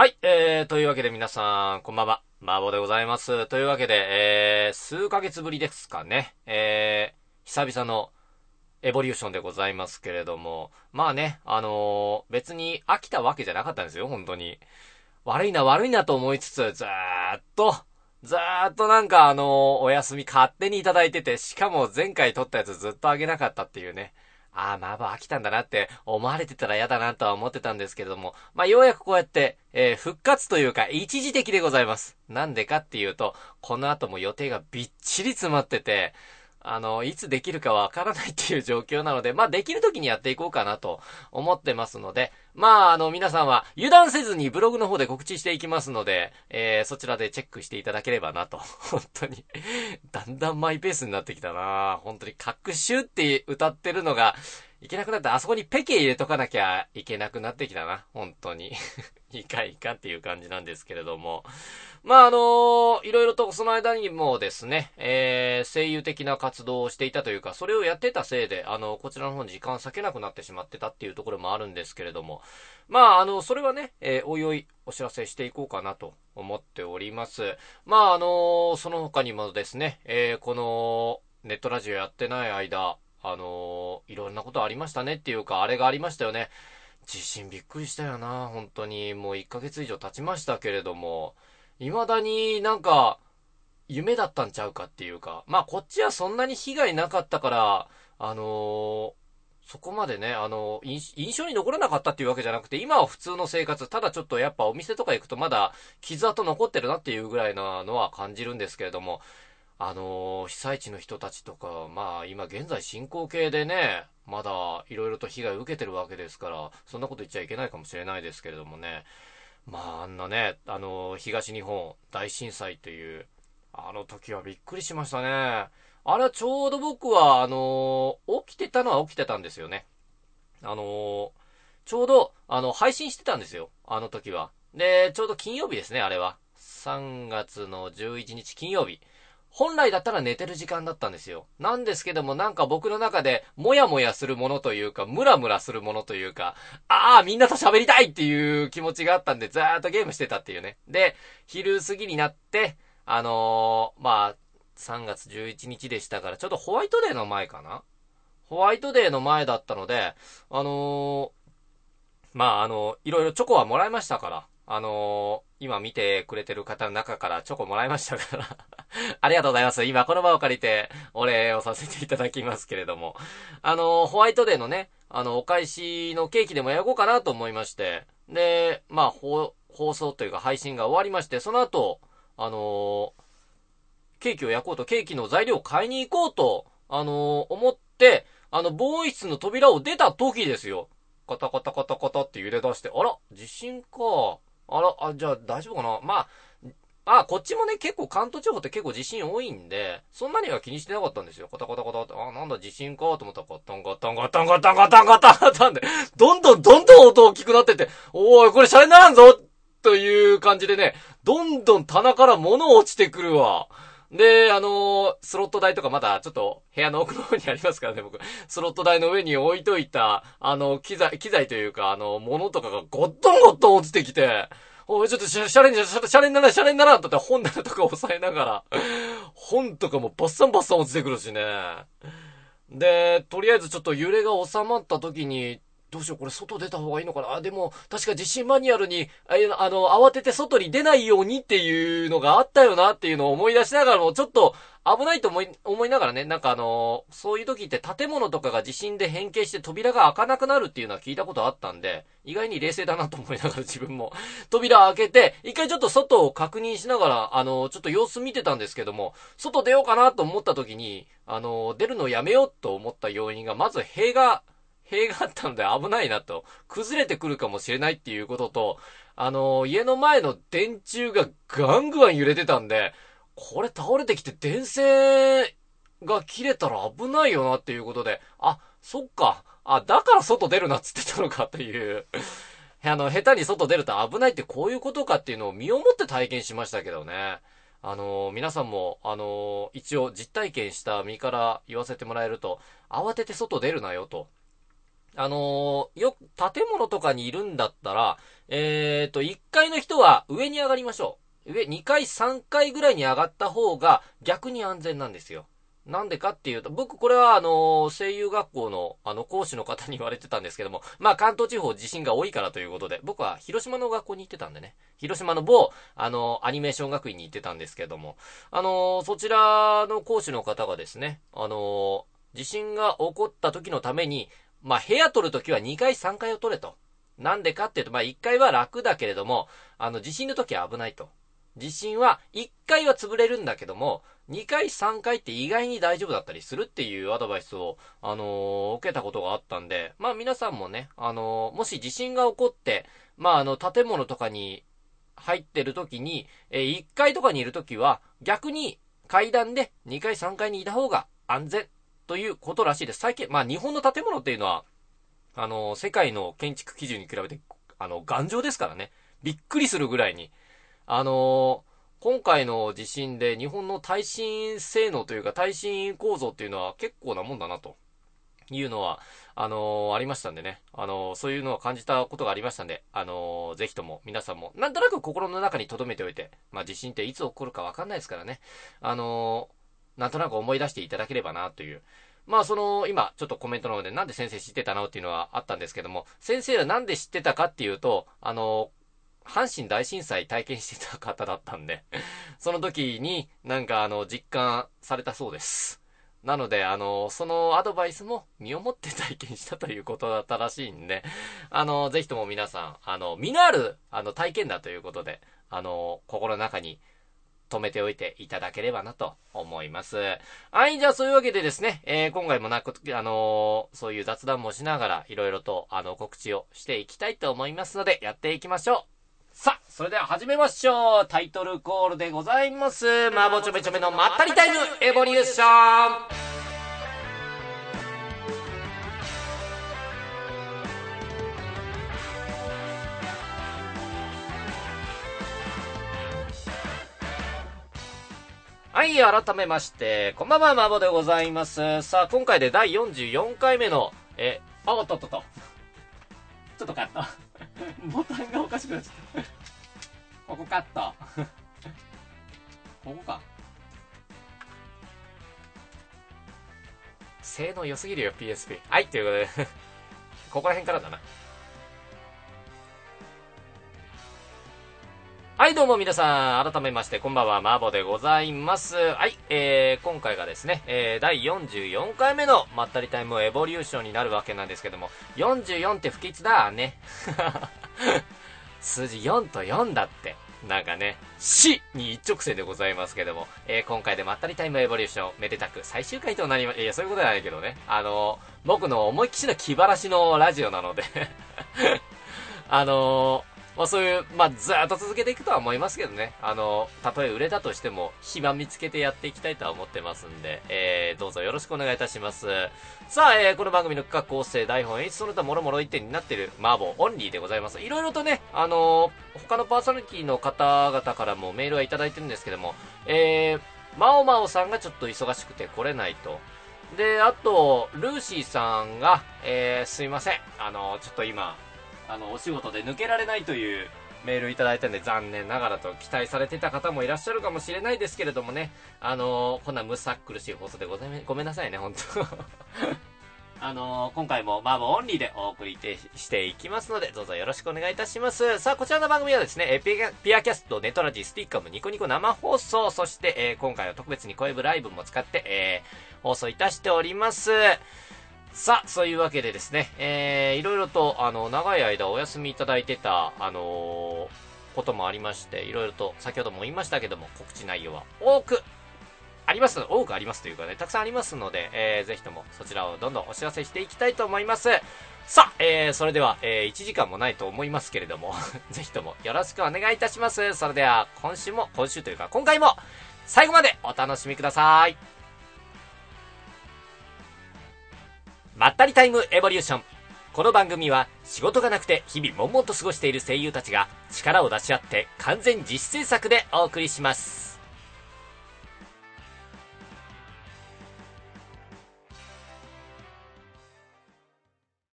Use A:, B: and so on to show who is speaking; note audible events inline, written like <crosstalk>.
A: はい、えー、というわけで皆さん、こんばんは。麻婆でございます。というわけで、えー、数ヶ月ぶりですかね。えー、久々のエボリューションでございますけれども、まあね、あのー別に飽きたわけじゃなかったんですよ、本当に。悪いな、悪いなと思いつつ、ずーっと、ずーっとなんかあのーお休み勝手にいただいてて、しかも前回撮ったやつずっとあげなかったっていうね。ああ、まあまあ飽きたんだなって思われてたら嫌だなとは思ってたんですけれども、まあようやくこうやって、えー復活というか一時的でございます。なんでかっていうと、この後も予定がびっちり詰まってて、あの、いつできるかわからないっていう状況なので、<laughs> まあできる時にやっていこうかなと思ってますので、まああの皆さんは油断せずにブログの方で告知していきますので、えーそちらでチェックしていただければなと。本当に。<laughs> だんだんマイペースになってきたな本当に、各週って歌ってるのが、いけなくなった。あそこにペケ入れとかなきゃいけなくなってきたな。本当に。<laughs> いかいかっていう感じなんですけれども。まあ、あのいろいろとその間にもですね、えー、声優的な活動をしていたというか、それをやってたせいで、あの、こちらの方に時間割けなくなってしまってたっていうところもあるんですけれども。まあ、あの、それはね、えーおいおいお知らせしていこうかなと思っております。まあ、あのその他にもですね、えーこの、ネットラジオやってない間、あのいろんなことありましたねっていうか、あれがありましたよね。地震びっくりしたよな、本当に。もう1ヶ月以上経ちましたけれども、未だになんか、夢だったんちゃうかっていうか、まあこっちはそんなに被害なかったから、あのそこまでね、あの、印印象に残らなかったっていうわけじゃなくて、今は普通の生活、ただちょっとやっぱお店とか行くとまだ傷跡残ってるなっていうぐらいなのは感じるんですけれども、あの被災地の人たちとか、まあ今現在進行形でね、まだいろいろと被害を受けてるわけですから、そんなこと言っちゃいけないかもしれないですけれどもね、まああんなね、あの東日本大震災という、あの時はびっくりしましたね。あれはちょうど僕は、あの起きてたのは起きてたんですよね。あのちょうど、あの、配信してたんですよ。あの時は。で、ちょうど金曜日ですね、あれは。3月の11日金曜日。本来だったら寝てる時間だったんですよ。なんですけどもなんか僕の中で、もやもやするものというか、ムラムラするものというか、ああ、みんなと喋りたいっていう気持ちがあったんで、ずーっとゲームしてたっていうね。で、昼過ぎになって、あのーまあ、3月11日でしたから、ちょっとホワイトデーの前かな？ホワイトデーの前だったので、あのーまあ、あのいろいろチョコはもらいましたから、あのー今見てくれてる方の中からチョコもらいましたから、<laughs> ありがとうございます。今この場を借りてお礼をさせていただきますけれども、あのーホワイトデーのね、あの、お返しのケーキでも焼こうかなと思いまして、で、まあ、放放送というか配信が終わりまして、その後、あのーケーキを焼こうと、ケーキの材料を買いに行こうと、あの思って、あの、防音室の扉を出た時ですよ。カタカタカタカタって揺れ出して、あら、地震か。あら、あ、じゃあ大丈夫かな？まあ、あ、こっちもね、結構関東地方って結構地震多いんで、そんなには気にしてなかったんですよ。カタカタカタって、あ、なんだ地震かと思ったら、ガタンガタンガタンガタンガタンガタンガタンで、どんどんどんどん音大きくなってて、おい、これシャレならんぞという感じでね、どんどん棚から物落ちてくるわ。で、あのースロット台とかまだちょっと部屋の奥の方にありますからね、僕。スロット台の上に置いといた、あの、機材、機材というか、あの、物とかがゴットンゴットン落ちてきて、おい、ちょっとシャシャレに、シャシャレにならん、シャレにならんとって本棚とか押さえながら、本とかもバッサンバッサン落ちてくるしね。で、とりあえずちょっと揺れが収まった時に、どうしよう、これ外出た方がいいのかな？あ、でも、確か地震マニュアルに、あの、慌てて外に出ないようにっていうのがあったよなっていうのを思い出しながらも、ちょっと危ないと思い、思いながらね、なんかあのそういう時って建物とかが地震で変形して扉が開かなくなるっていうのは聞いたことあったんで、意外に冷静だなと思いながら <laughs> 自分も、扉開けて、一回ちょっと外を確認しながら、あのちょっと様子見てたんですけども、外出ようかなと思った時に、あの出るのをやめようと思った要因が、まず塀が、塀があったので危ないなと、崩れてくるかもしれないっていうことと、あの家の前の電柱がガンガン揺れてたんで、これ倒れてきて電線が切れたら危ないよなっていうことで、あ、そっか。あ、だから外出るなっつってたのかっていう。<laughs> あの、下手に外出ると危ないってこういうことかっていうのを身をもって体験しましたけどね。あの、皆さんも、あの、一応実体験した身から言わせてもらえると、慌てて外出るなよと。あのよ、建物とかにいるんだったら、えっ、と、1階の人は上に上がりましょう。上、2階、3階ぐらいに上がった方が逆に安全なんですよ。なんでかっていうと、僕これはあの、声優学校のあの講師の方に言われてたんですけども、まあ関東地方地震が多いからということで、僕は広島の学校に行ってたんでね、広島の某、あの、アニメーション学院に行ってたんですけども、あの、そちらの講師の方がですね、あの、地震が起こった時のために、まあ部屋取るときは2階3階を取れと。なんでかっていうと、まあ1階は楽だけれども、あの地震の時は危ないと。地震は1階は潰れるんだけども、2回、3回って意外に大丈夫だったりするっていうアドバイスを、あのー、受けたことがあったんで、まあ皆さんもね、あのー、もし地震が起こって、まああの、建物とかに入ってる時に、えー、1階とかにいる時は、逆に階段で2階、3階にいた方が安全ということらしいです。最近、まあ日本の建物っていうのは、あの、世界の建築基準に比べて、あの、頑丈ですからね。びっくりするぐらいに。あの今回の地震で日本の耐震性能というか耐震構造っていうのは結構なもんだなというのは、あのー、ありましたんでね。あのー、そういうのを感じたことがありましたんで、あのー、ぜひとも皆さんも、なんとなく心の中に留めておいて、まあ、地震っていつ起こるかわかんないですからね。あのなんとなく思い出していただければなという。まあその、今、ちょっとコメントの方でなんで先生知ってたのっていうのはあったんですけども、先生はなんで知ってたかっていうと、あの阪神大震災体験してた方だったんで <laughs> その時になんかあの実感されたそうです。なので、あの、そのアドバイスも身をもって体験したということだったらしいんで、あの、ぜひとも皆さん、あの、身のある、あの、体験だということで、あの、心の中に止めておいていただければなと思います。はい、じゃあそういうわけでですね、えー、今回もなく、あのー、そういう雑談もしながら、いろいろと、あの、告知をしていきたいと思いますので、やっていきましょう。さあ、それでは始めましょう。タイトルコールでございます。麻婆ちょめちょめのまったりタイムエボリューション。はい、改めまして、こんばんは、麻婆でございます。さあ、今回で第44回目の、え、あ、おっとっとっと。ちょっとカット。<laughs> ボタンがおかしくなっちゃった。ここカット。ここか。性能良すぎるよ、PSP。はい、ということで <laughs> ここら辺からだな。はい、どうも皆さん、改めまして、こんばんは、マーボでございます。はい、えー、今回がですね、えー、第44回目のまったりタイムエボリューションになるわけなんですけども、44って不吉だね。<laughs> 数字4と4だって。なんかね、死に一直線でございますけども、えー、今回でまったりタイムエボリューション、めでたく最終回となりま、いや、そういうことじゃないけどね。あのー僕の思いっきしの気晴らしのラジオなので <laughs> あのーまあそういう、まあずっと続けていくとは思いますけどね。あの、たとえ売れたとしても、暇見つけてやっていきたいとは思ってますんで、えー、どうぞよろしくお願いいたします。さあ、えー、この番組の企画構成、台本、演出その他もろもろ一点になっている、麻婆オンリーでございます。いろいろとね、あのー、他のパーソナリティの方々からもメールはいただいてるんですけども、えー、まおまおさんがちょっと忙しくて来れないと。で、あと、ルーシーさんが、えー、すいません。あの、ちょっと今、あの、お仕事で抜けられないというメールいただいたんで残念ながらと期待されてた方もいらっしゃるかもしれないですけれどもね、あのー、こんなむさ苦しい放送でございま、ごめんなさいね、本当 <laughs> あのー、今回もマーボオンリーでお送りしていきますので、どうぞよろしくお願いいたします。さあ、こちらの番組はですね、ピアピアキャスト、ネトラジ、スティッカム、ニコニコ生放送、そして、えー、今回は特別に声ブライブも使って、えー、放送いたしております。さあ、そういうわけでですね、えー、いろいろと、あの、長い間お休みいただいてた、あのー、こともありまして、いろいろと、先ほども言いましたけども、告知内容は多くあります、多くありますというかね、たくさんありますので、えー、ぜひともそちらをどんどんお知らせしていきたいと思います。さあ、えー、それでは、えー、1時間もないと思いますけれども、<laughs> ぜひともよろしくお願いいたします。それでは、今週も、今週というか、今回も、最後までお楽しみください。まったりタイムエボリューション。この番組は仕事がなくて日々悶々と過ごしている声優たちが力を出し合って完全自主制作でお送りします。